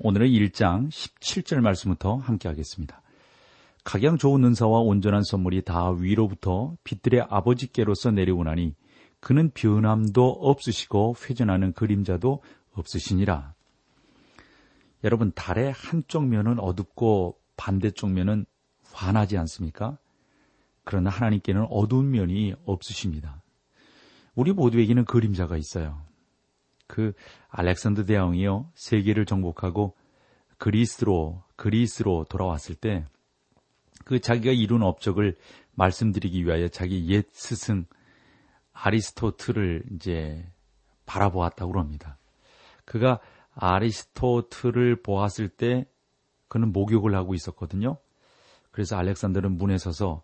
오늘은 1장 17절 말씀부터 함께 하겠습니다. 각양 좋은 은사와 온전한 선물이 다 위로부터 빛들의 아버지께로서 내려오나니 그는 변함도 없으시고 회전하는 그림자도 없으시니라. 여러분 달의 한쪽 면은 어둡고 반대쪽 면은 환하지 않습니까? 그러나 하나님께는 어두운 면이 없으십니다. 우리 모두에게는 그림자가 있어요. 그 알렉산더 대왕이요 세계를 정복하고 그리스로 그리스로 돌아왔을 때 그 자기가 이룬 업적을 말씀드리기 위하여 자기 옛 스승 아리스토틀을 이제 바라보았다고 합니다. 그가 아리스토틀을 보았을 때 그는 목욕을 하고 있었거든요. 그래서 알렉산더는 문에 서서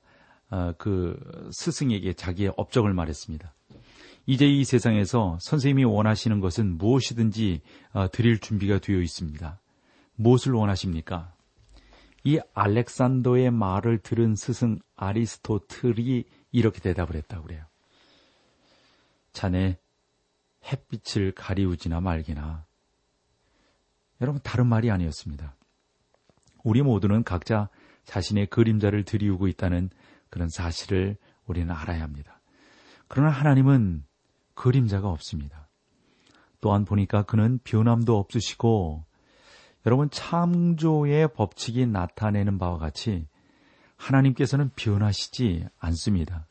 어, 그 스승에게 자기의 업적을 말했습니다. 이제 이 세상에서 선생님이 원하시는 것은 무엇이든지 어, 드릴 준비가 되어 있습니다. 무엇을 원하십니까? 이 알렉산더의 말을 들은 스승 아리스토틀이 이렇게 대답을 했다고 그래요. 자네 햇빛을 가리우지나 말기나. 여러분 다른 말이 아니었습니다. 우리 모두는 각자 자신의 그림자를 들이우고 있다는 그런 사실을 우리는 알아야 합니다. 그러나 하나님은 그림자가 없습니다. 또한 보니까 그는 변함도 없으시고 여러분 창조의 법칙이 나타내는 바와 같이 하나님께서는 변하시지 않습니다.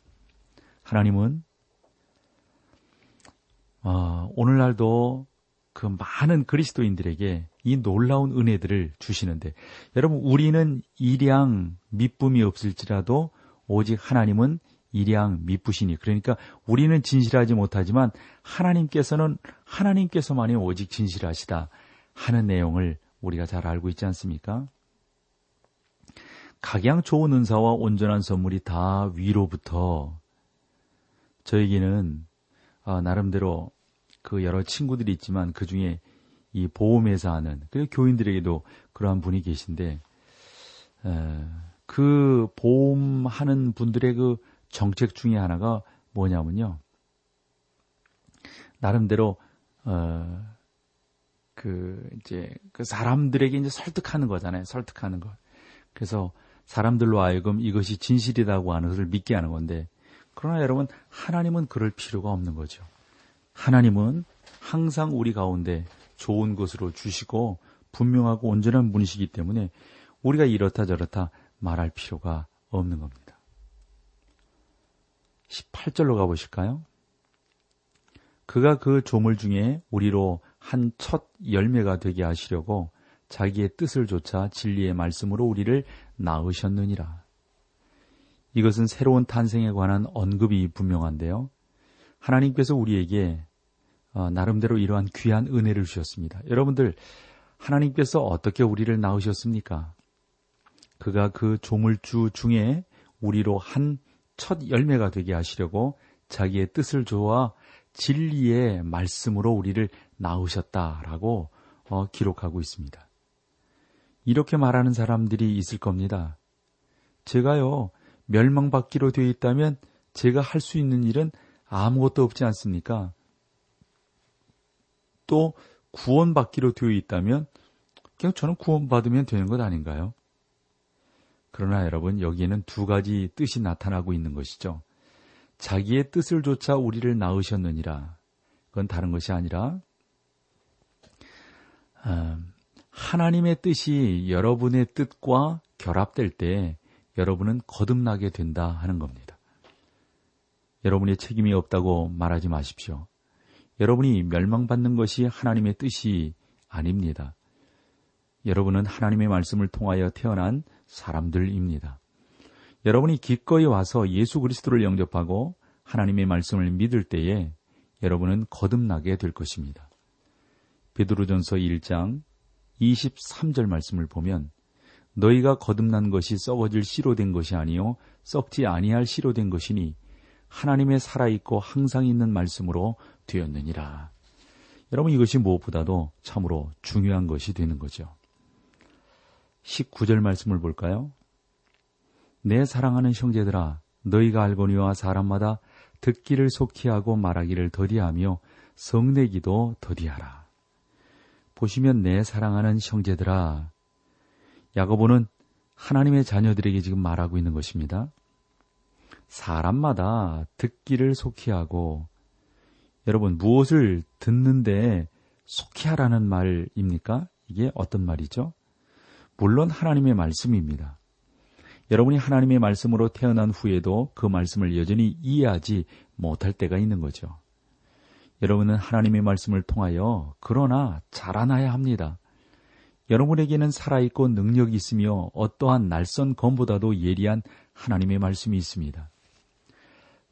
하나님은 어, 오늘날도 그 많은 그리스도인들에게 이 놀라운 은혜들을 주시는데 여러분 우리는 일양 밑쁨이 없을지라도 오직 하나님은 일양 미쁘시니 그러니까 우리는 진실하지 못하지만 하나님께서는 하나님께서만이 오직 진실하시다 하는 내용을 우리가 잘 알고 있지 않습니까? 각양 좋은 은사와 온전한 선물이 다 위로부터 저에게는 어, 나름대로 그 여러 친구들이 있지만 그 중에 이 보험회사 하는 그리고 교인들에게도 그러한 분이 계신데 에, 그 보험하는 분들의 그 정책 중에 하나가 뭐냐면요. 나름대로 어, 그 이제 그 사람들에게 이제 설득하는 거잖아요. 설득하는 거. 그래서 사람들로 하여금 이것이 진실이라고 하는 것을 믿게 하는 건데 그러나 여러분 하나님은 그럴 필요가 없는 거죠. 하나님은 항상 우리 가운데 좋은 것으로 주시고 분명하고 온전한 분이시기 때문에 우리가 이렇다 저렇다 말할 필요가 없는 겁니다. 18절로 가보실까요? 그가 그 조물 중에 우리로 한 첫 열매가 되게 하시려고 자기의 뜻을 조차 진리의 말씀으로 우리를 낳으셨느니라. 이것은 새로운 탄생에 관한 언급이 분명한데요. 하나님께서 우리에게 어, 나름대로 이러한 귀한 은혜를 주셨습니다. 여러분들, 하나님께서 어떻게 우리를 낳으셨습니까? 그가 그 조물주 중에 우리로 한 첫 열매가 되게 하시려고 자기의 뜻을 조아 진리의 말씀으로 우리를 낳으셨다라고 어, 기록하고 있습니다. 이렇게 말하는 사람들이 있을 겁니다. 제가요, 멸망받기로 되어 있다면 제가 할 수 있는 일은 아무것도 없지 않습니까? 또 구원받기로 되어 있다면 그냥 저는 구원받으면 되는 것 아닌가요? 그러나 여러분 여기에는 두 가지 뜻이 나타나고 있는 것이죠. 자기의 뜻을 조차 우리를 낳으셨느니라. 그건 다른 것이 아니라 어, 하나님의 뜻이 여러분의 뜻과 결합될 때 여러분은 거듭나게 된다 하는 겁니다. 여러분의 책임이 없다고 말하지 마십시오. 여러분이 멸망받는 것이 하나님의 뜻이 아닙니다. 여러분은 하나님의 말씀을 통하여 태어난 사람들입니다. 여러분이 기꺼이 와서 예수 그리스도를 영접하고 하나님의 말씀을 믿을 때에 여러분은 거듭나게 될 것입니다. 베드로전서 1장 23절 말씀을 보면 너희가 거듭난 것이 썩어질 씨로 된 것이 아니요 썩지 아니할 씨로 된 것이니 하나님의 살아 있고 항상 있는 말씀으로 되었느니라. 여러분 이것이 무엇보다도 참으로 중요한 것이 되는 거죠. 19절 말씀을 볼까요? 내 사랑하는 형제들아 너희가 알거니와 사람마다 듣기를 속히 하고 말하기를 더디하며 성내기도 더디하라. 보시면 내 사랑하는 형제들아 야고보는 하나님의 자녀들에게 지금 말하고 있는 것입니다. 사람마다 듣기를 속히 하고 여러분 무엇을 듣는데 속히 하라는 말입니까? 이게 어떤 말이죠? 물론 하나님의 말씀입니다. 여러분이 하나님의 말씀으로 태어난 후에도 그 말씀을 여전히 이해하지 못할 때가 있는 거죠. 여러분은 하나님의 말씀을 통하여 그러나 자라나야 합니다. 여러분에게는 살아있고 능력이 있으며 어떠한 날선 검보다도 예리한 하나님의 말씀이 있습니다.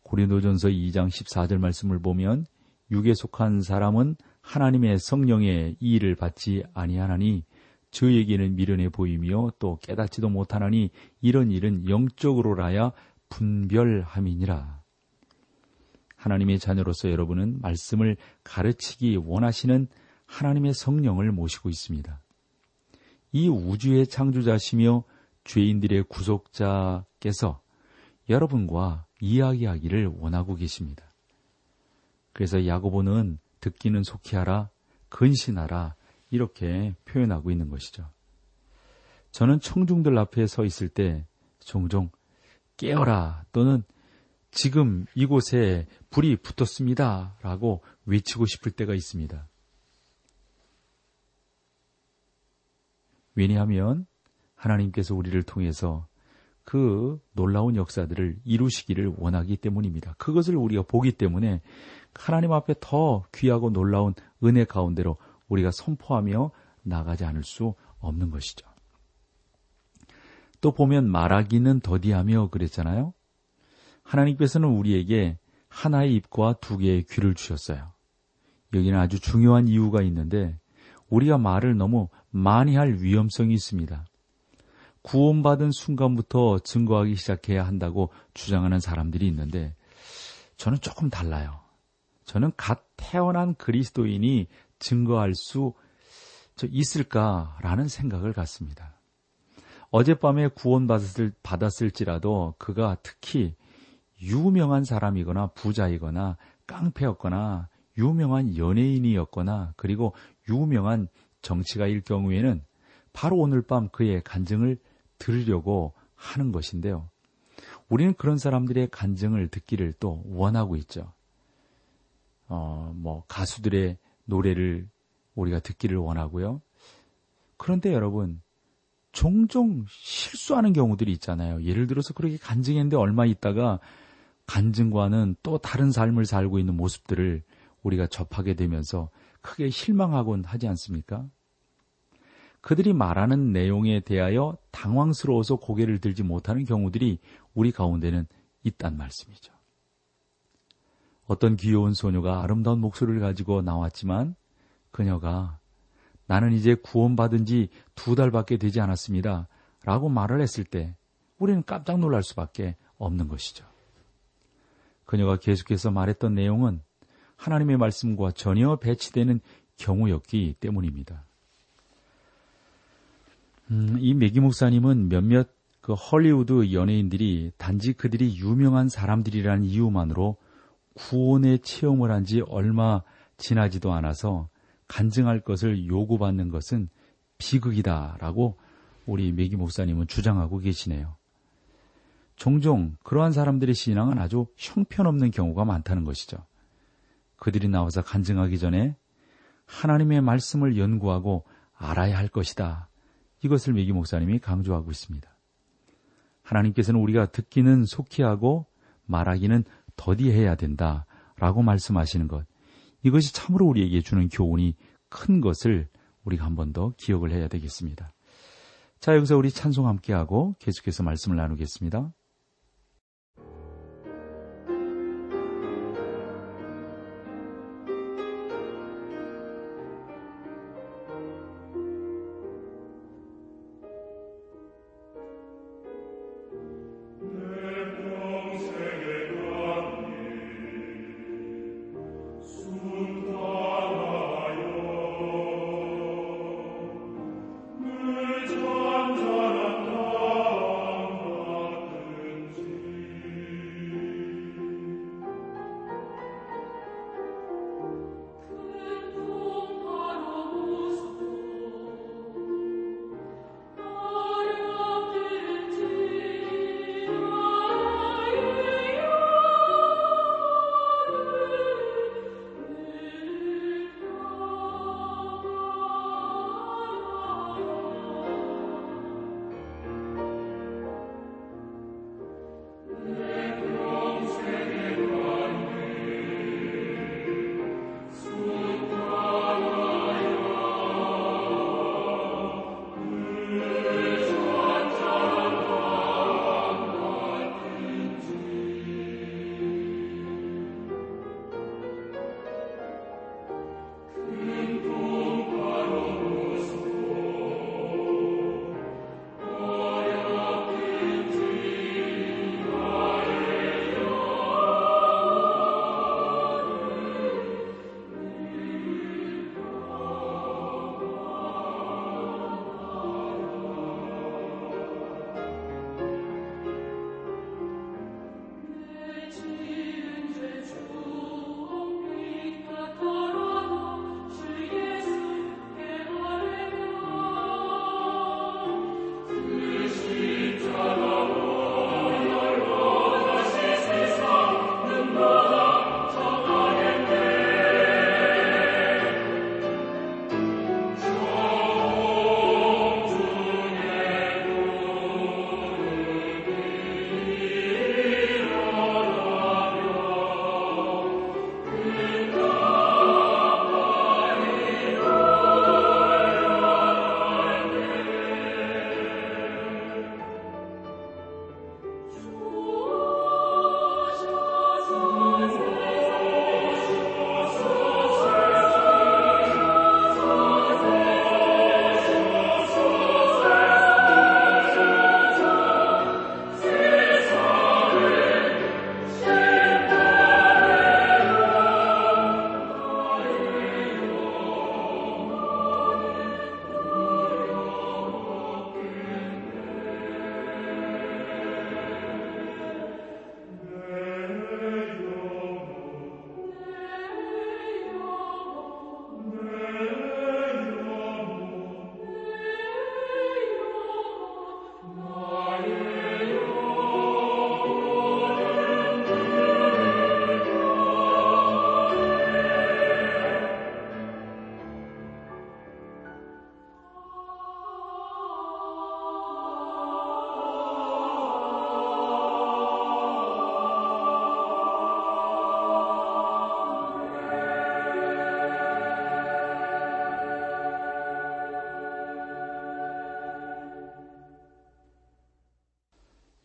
고린도전서 2장 14절 말씀을 보면 육에 속한 사람은 하나님의 성령의 이의를 받지 아니하나니 저에게는 미련해 보이며 또 깨닫지도 못하나니 이런 일은 영적으로라야 분별함이니라. 하나님의 자녀로서 여러분은 말씀을 가르치기 원하시는 하나님의 성령을 모시고 있습니다. 이 우주의 창조자시며 죄인들의 구속자께서 여러분과 이야기하기를 원하고 계십니다. 그래서 야고보는 듣기는 속히 하라, 근신하라, 이렇게 표현하고 있는 것이죠. 저는 청중들 앞에 서 있을 때 종종 깨어라 또는 지금 이곳에 불이 붙었습니다 라고 외치고 싶을 때가 있습니다. 왜냐하면 하나님께서 우리를 통해서 그 놀라운 역사들을 이루시기를 원하기 때문입니다. 그것을 우리가 보기 때문에 하나님 앞에 더 귀하고 놀라운 은혜 가운데로 우리가 선포하며 나가지 않을 수 없는 것이죠. 또 보면 말하기는 더디하며 그랬잖아요. 하나님께서는 우리에게 하나의 입과 두 개의 귀를 주셨어요. 여기는 아주 중요한 이유가 있는데 우리가 말을 너무 많이 할 위험성이 있습니다. 구원받은 순간부터 증거하기 시작해야 한다고 주장하는 사람들이 있는데 저는 조금 달라요. 저는 갓 태어난 그리스도인이 증거할 수 있을까라는 생각을 갖습니다. 어젯밤에 구원받았을, 받았을지라도 그가 특히 유명한 사람이거나 부자이거나 깡패였거나 유명한 연예인이었거나 그리고 유명한 정치가일 경우에는 바로 오늘 밤 그의 간증을 들으려고 하는 것인데요. 우리는 그런 사람들의 간증을 듣기를 또 원하고 있죠. 어, 뭐, 가수들의 노래를 우리가 듣기를 원하고요. 그런데 여러분, 종종 실수하는 경우들이 있잖아요. 예를 들어서 그렇게 간증했는데 얼마 있다가 간증과는 또 다른 삶을 살고 있는 모습들을 우리가 접하게 되면서 크게 실망하곤 하지 않습니까? 그들이 말하는 내용에 대하여 당황스러워서 고개를 들지 못하는 경우들이 우리 가운데는 있단 말씀이죠. 어떤 귀여운 소녀가 아름다운 목소리를 가지고 나왔지만 그녀가 나는 이제 구원받은 지 두 달밖에 되지 않았습니다. 라고 말을 했을 때 우리는 깜짝 놀랄 수밖에 없는 것이죠. 그녀가 계속해서 말했던 내용은 하나님의 말씀과 전혀 배치되는 경우였기 때문입니다. 음, 이 메기 목사님은 몇몇 그 헐리우드 연예인들이 단지 그들이 유명한 사람들이라는 이유만으로 구원의 체험을 한 지 얼마 지나지도 않아서 간증할 것을 요구받는 것은 비극이다라고 우리 메기 목사님은 주장하고 계시네요. 종종 그러한 사람들의 신앙은 아주 형편없는 경우가 많다는 것이죠. 그들이 나와서 간증하기 전에 하나님의 말씀을 연구하고 알아야 할 것이다. 이것을 메기 목사님이 강조하고 있습니다. 하나님께서는 우리가 듣기는 속히 하고 말하기는 더디해야 된다. 라고 말씀하시는 것. 이것이 참으로 우리에게 주는 교훈이 큰 것을 우리가 한 번 더 기억을 해야 되겠습니다. 자, 여기서 우리 찬송 함께하고 계속해서 말씀을 나누겠습니다.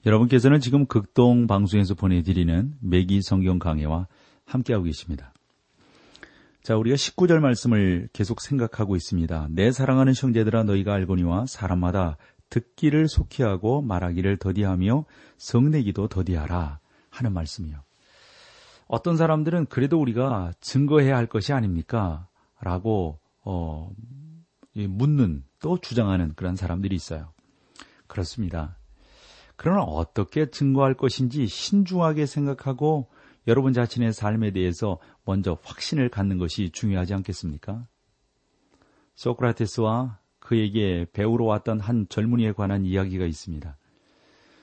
여러분께서는 지금 극동 방송에서 보내드리는 매기 성경 강해와 함께하고 계십니다. 자, 우리가 19절 말씀을 계속 생각하고 있습니다. 내 사랑하는 형제들아 너희가 알거니와 사람마다 듣기를 속히 하고 말하기를 더디하며 성내기도 더디하라 하는 말씀이요. 어떤 사람들은 그래도 우리가 증거해야 할 것이 아닙니까? 라고 어, 묻는 또 주장하는 그런 사람들이 있어요. 그렇습니다. 그러나 어떻게 증거할 것인지 신중하게 생각하고 여러분 자신의 삶에 대해서 먼저 확신을 갖는 것이 중요하지 않겠습니까? 소크라테스와 그에게 배우러 왔던 한 젊은이에 관한 이야기가 있습니다.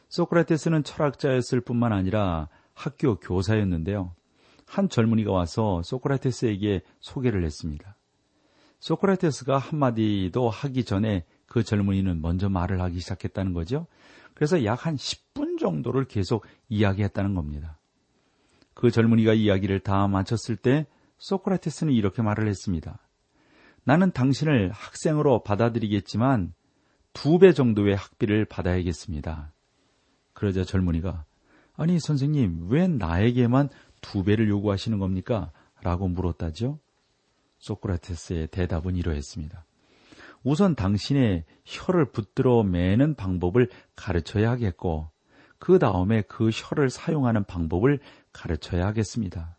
소크라테스는 철학자였을 뿐만 아니라 학교 교사였는데요. 한 젊은이가 와서 소크라테스에게 소개를 했습니다. 소크라테스가 한마디도 하기 전에 그 젊은이는 먼저 말을 하기 시작했다는 거죠. 그래서 약 한 10분 정도를 계속 이야기했다는 겁니다. 그 젊은이가 이야기를 다 마쳤을 때 소크라테스는 이렇게 말을 했습니다. 나는 당신을 학생으로 받아들이겠지만 두 배 정도의 학비를 받아야겠습니다. 그러자 젊은이가 아니 선생님 왜 나에게만 두 배를 요구하시는 겁니까? 라고 물었다죠. 소크라테스의 대답은 이러했습니다. 우선 당신의 혀를 붙들어 매는 방법을 가르쳐야 하겠고, 그 다음에 그 혀를 사용하는 방법을 가르쳐야 하겠습니다.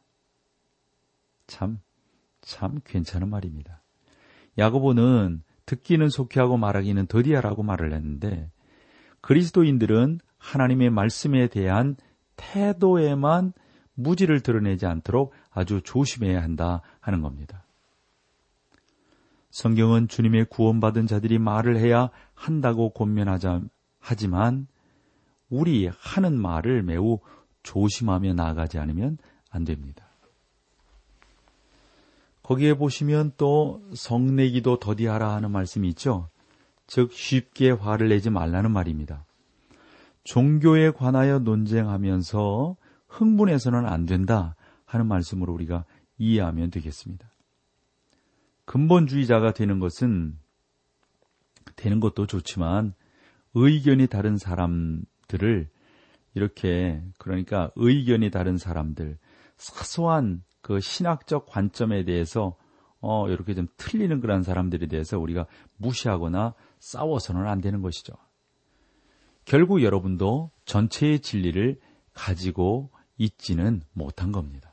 참, 참 괜찮은 말입니다. 야고보는 듣기는 속히 하고 말하기는 더디하라고 말을 했는데, 그리스도인들은 하나님의 말씀에 대한 태도에만 무지를 드러내지 않도록 아주 조심해야 한다 하는 겁니다. 성경은 주님의 구원받은 자들이 말을 해야 한다고 권면하자 하지만 우리 하는 말을 매우 조심하며 나아가지 않으면 안 됩니다. 거기에 보시면 또 성내기도 더디하라 하는 말씀이 있죠. 즉 쉽게 화를 내지 말라는 말입니다. 종교에 관하여 논쟁하면서 흥분해서는 안 된다 하는 말씀으로 우리가 이해하면 되겠습니다. 근본주의자가 되는 것은 되는 것도 좋지만 의견이 다른 사람들을 이렇게 그러니까 의견이 다른 사람들 사소한 그 신학적 관점에 대해서 어 이렇게 좀 틀리는 그런 사람들에 대해서 우리가 무시하거나 싸워서는 안 되는 것이죠. 결국 여러분도 전체의 진리를 가지고 있지는 못한 겁니다.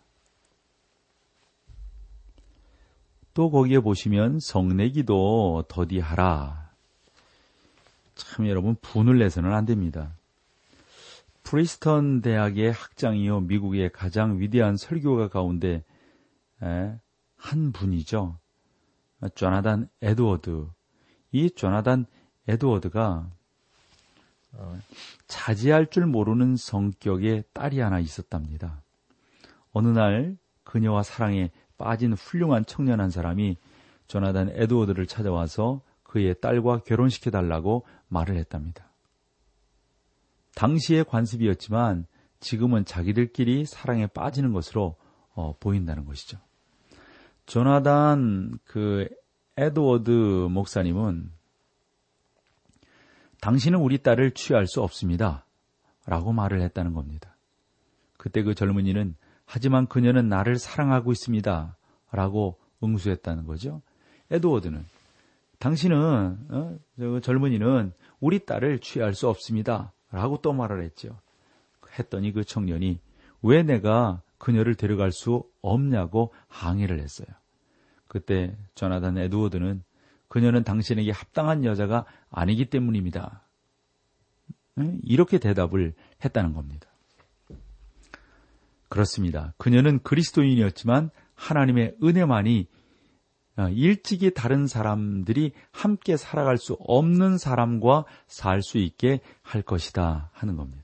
또 거기에 보시면 성내기도 더디하라. 참 여러분 분을 내서는 안 됩니다. 프린스턴 대학의 학장이요 미국의 가장 위대한 설교가 가운데 한 분이죠. 조나단 에드워드. 이 조나단 에드워드가 어, 자제할 줄 모르는 성격의 딸이 하나 있었답니다. 어느 날 그녀와 사랑에 빠진 훌륭한 청년 한 사람이 조나단 에드워드를 찾아와서 그의 딸과 결혼시켜 달라고 말을 했답니다. 당시의 관습이었지만 지금은 자기들끼리 사랑에 빠지는 것으로 어, 보인다는 것이죠. 조나단 그 에드워드 목사님은 당신은 우리 딸을 취할 수 없습니다. 라고 말을 했다는 겁니다. 그때 그 젊은이는 하지만 그녀는 나를 사랑하고 있습니다. 라고 응수했다는 거죠. 에드워드는 당신은 어, 저 젊은이는 우리 딸을 취할 수 없습니다. 라고 또 말을 했죠. 했더니 그 청년이 왜 내가 그녀를 데려갈 수 없냐고 항의를 했어요. 그때 조나단 에드워드는 그녀는 당신에게 합당한 여자가 아니기 때문입니다. 이렇게 대답을 했다는 겁니다. 그렇습니다. 그녀는 그리스도인이었지만 하나님의 은혜만이 어, 일찍이 다른 사람들이 함께 살아갈 수 없는 사람과 살 수 있게 할 것이다 하는 겁니다.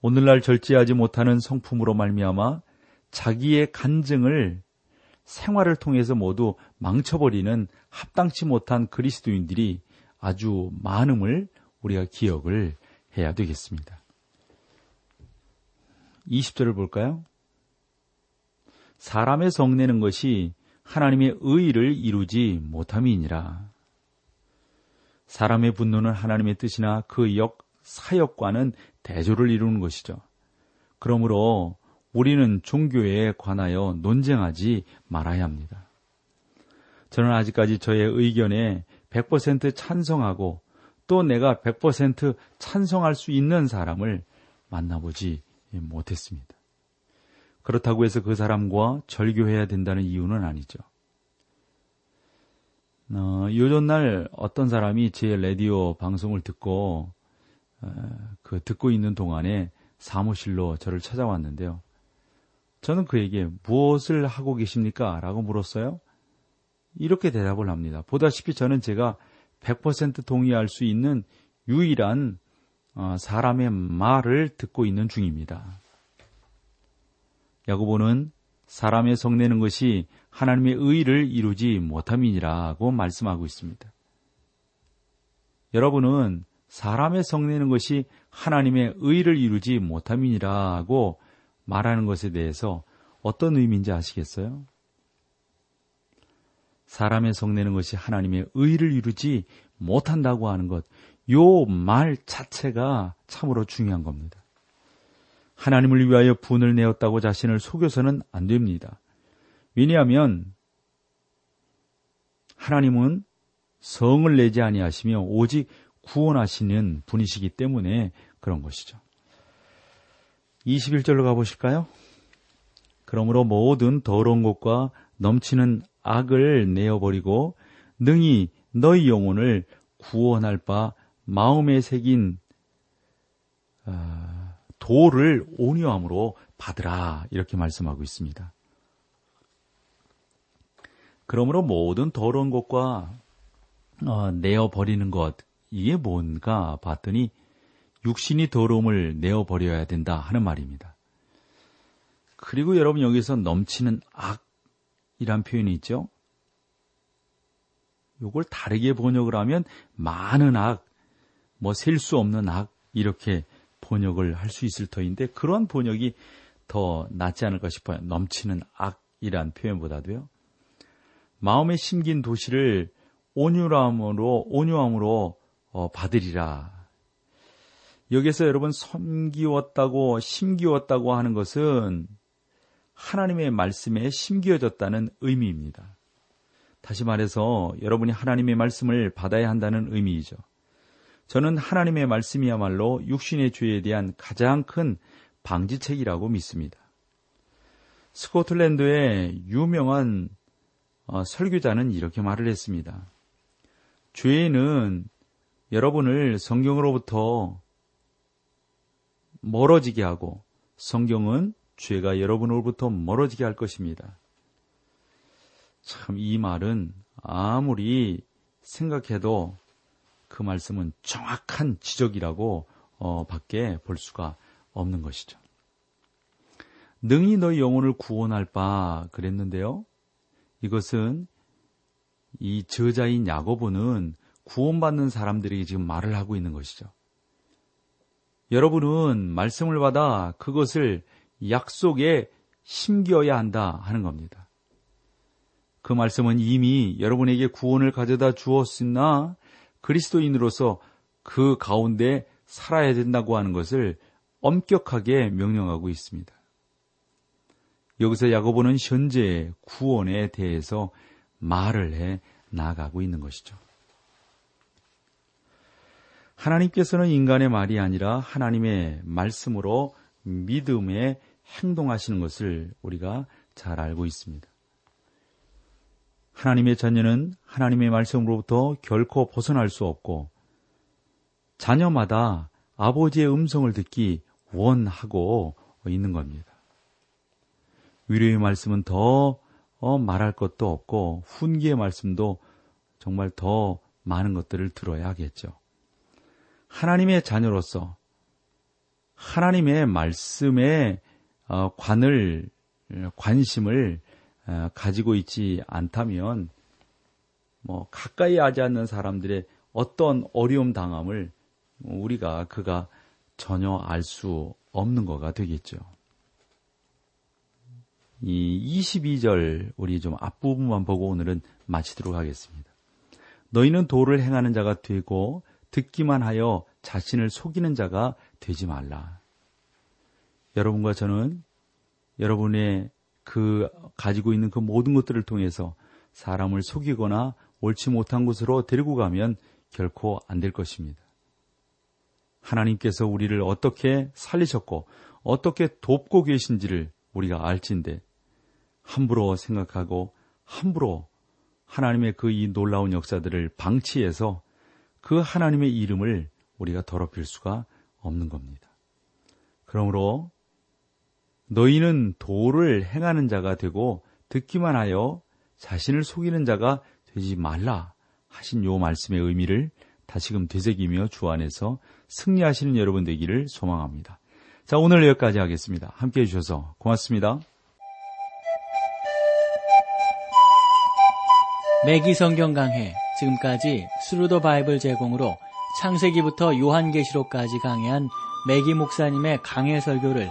오늘날 절제하지 못하는 성품으로 말미암아 자기의 간증을 생활을 통해서 모두 망쳐버리는 합당치 못한 그리스도인들이 아주 많음을 우리가 기억을 해야 되겠습니다. 20절을 볼까요? 사람의 성내는 것이 하나님의 의를 이루지 못함이니라. 사람의 분노는 하나님의 뜻이나 그 역 사역과는 대조를 이루는 것이죠. 그러므로 우리는 종교에 관하여 논쟁하지 말아야 합니다. 저는 아직까지 저의 의견에 100% 찬성하고 또 내가 100% 찬성할 수 있는 사람을 만나보지 못했습니다. 그렇다고 해서 그 사람과 절교해야 된다는 이유는 아니죠. 어, 요전날 어떤 사람이 제 라디오 방송을 듣고 어, 그 듣고 있는 동안에 사무실로 저를 찾아왔는데요. 저는 그에게 무엇을 하고 계십니까? 라고 물었어요. 이렇게 대답을 합니다. 보다시피 저는 제가 100% 동의할 수 있는 유일한 어, 사람의 말을 듣고 있는 중입니다. 야고보는 사람의 성내는 것이 하나님의 의를 이루지 못함이니라고 말씀하고 있습니다. 여러분은 사람의 성내는 것이 하나님의 의를 이루지 못함이니라고 말하는 것에 대해서 어떤 의미인지 아시겠어요? 사람의 성내는 것이 하나님의 의를 이루지 못한다고 하는 것, 요 말 자체가 참으로 중요한 겁니다. 하나님을 위하여 분을 내었다고 자신을 속여서는 안 됩니다. 왜냐하면 하나님은 성을 내지 아니하시며 오직 구원하시는 분이시기 때문에 그런 것이죠. 21절로 가보실까요? 그러므로 모든 더러운 것과 넘치는 악을 내어버리고 능히 너희 영혼을 구원할 바 마음에 새긴 아, 도를 온유함으로 받으라 이렇게 말씀하고 있습니다. 그러므로 모든 더러운 것과 어, 내어 버리는 것 이게 뭔가 봤더니 육신이 더러움을 내어 버려야 된다 하는 말입니다. 그리고 여러분 여기서 넘치는 악이란 표현이 있죠. 요걸 다르게 번역을 하면 많은 악, 뭐 셀 수 없는 악 이렇게 번역을 할 수 있을 터인데 그런 번역이 더 낫지 않을까 싶어요. 넘치는 악이란 표현보다도요. 마음에 심긴 도시를 온유함으로 온유함으로 어, 받으리라 여기서 여러분 섬기웠다고 심기웠다고 하는 것은 하나님의 말씀에 심기어졌다는 의미입니다. 다시 말해서 여러분이 하나님의 말씀을 받아야 한다는 의미이죠. 저는 하나님의 말씀이야말로 육신의 죄에 대한 가장 큰 방지책이라고 믿습니다. 스코틀랜드의 유명한 어, 설교자는 이렇게 말을 했습니다. 죄는 여러분을 성경으로부터 멀어지게 하고 성경은 죄가 여러분으로부터 멀어지게 할 것입니다. 참 이 말은 아무리 생각해도 그 말씀은 정확한 지적이라고 어, 밖에 볼 수가 없는 것이죠. 능히 너희 영혼을 구원할 바 그랬는데요. 이것은 이 저자인 야고보는 구원받는 사람들에게 지금 말을 하고 있는 것이죠. 여러분은 말씀을 받아 그것을 약속에 심겨야 한다 하는 겁니다. 그 말씀은 이미 여러분에게 구원을 가져다 주었으나 그리스도인으로서 그 가운데 살아야 된다고 하는 것을 엄격하게 명령하고 있습니다. 여기서 야고보는 현재 구원에 대해서 말을 해 나가고 있는 것이죠. 하나님께서는 인간의 말이 아니라 하나님의 말씀으로 믿음에 행동하시는 것을 우리가 잘 알고 있습니다. 하나님의 자녀는 하나님의 말씀으로부터 결코 벗어날 수 없고 자녀마다 아버지의 음성을 듣기 원하고 있는 겁니다. 위로의 말씀은 더 어, 말할 것도 없고 훈계의 말씀도 정말 더 많은 것들을 들어야 하겠죠. 하나님의 자녀로서 하나님의 말씀에 어, 관을 관심을 어, 가지고 있지 않다면 뭐 가까이 하지 않는 사람들의 어떤 어려움 당함을 우리가 그가 전혀 알 수 없는 거가 되겠죠. 이 22절 우리 좀 앞부분만 보고 오늘은 마치도록 하겠습니다. 너희는 도를 행하는 자가 되고 듣기만 하여 자신을 속이는 자가 되지 말라. 여러분과 저는 여러분의 그 가지고 있는 그 모든 것들을 통해서 사람을 속이거나 옳지 못한 곳으로 데리고 가면 결코 안 될 것입니다. 하나님께서 우리를 어떻게 살리셨고 어떻게 돕고 계신지를 우리가 알진데 함부로 생각하고 함부로 하나님의 그 이 놀라운 역사들을 방치해서 그 하나님의 이름을 우리가 더럽힐 수가 없는 겁니다. 그러므로 너희는 도를 행하는 자가 되고 듣기만 하여 자신을 속이는 자가 되지 말라 하신 요 말씀의 의미를 다시금 되새기며 주 안에서 승리하시는 여러분 되기를 소망합니다. 자, 오늘 여기까지 하겠습니다. 함께 해주셔서 고맙습니다. 맥기 성경 강해 지금까지 Thru the Bible 제공으로 창세기부터 요한계시록까지 강해한 매기 목사님의 강해 설교를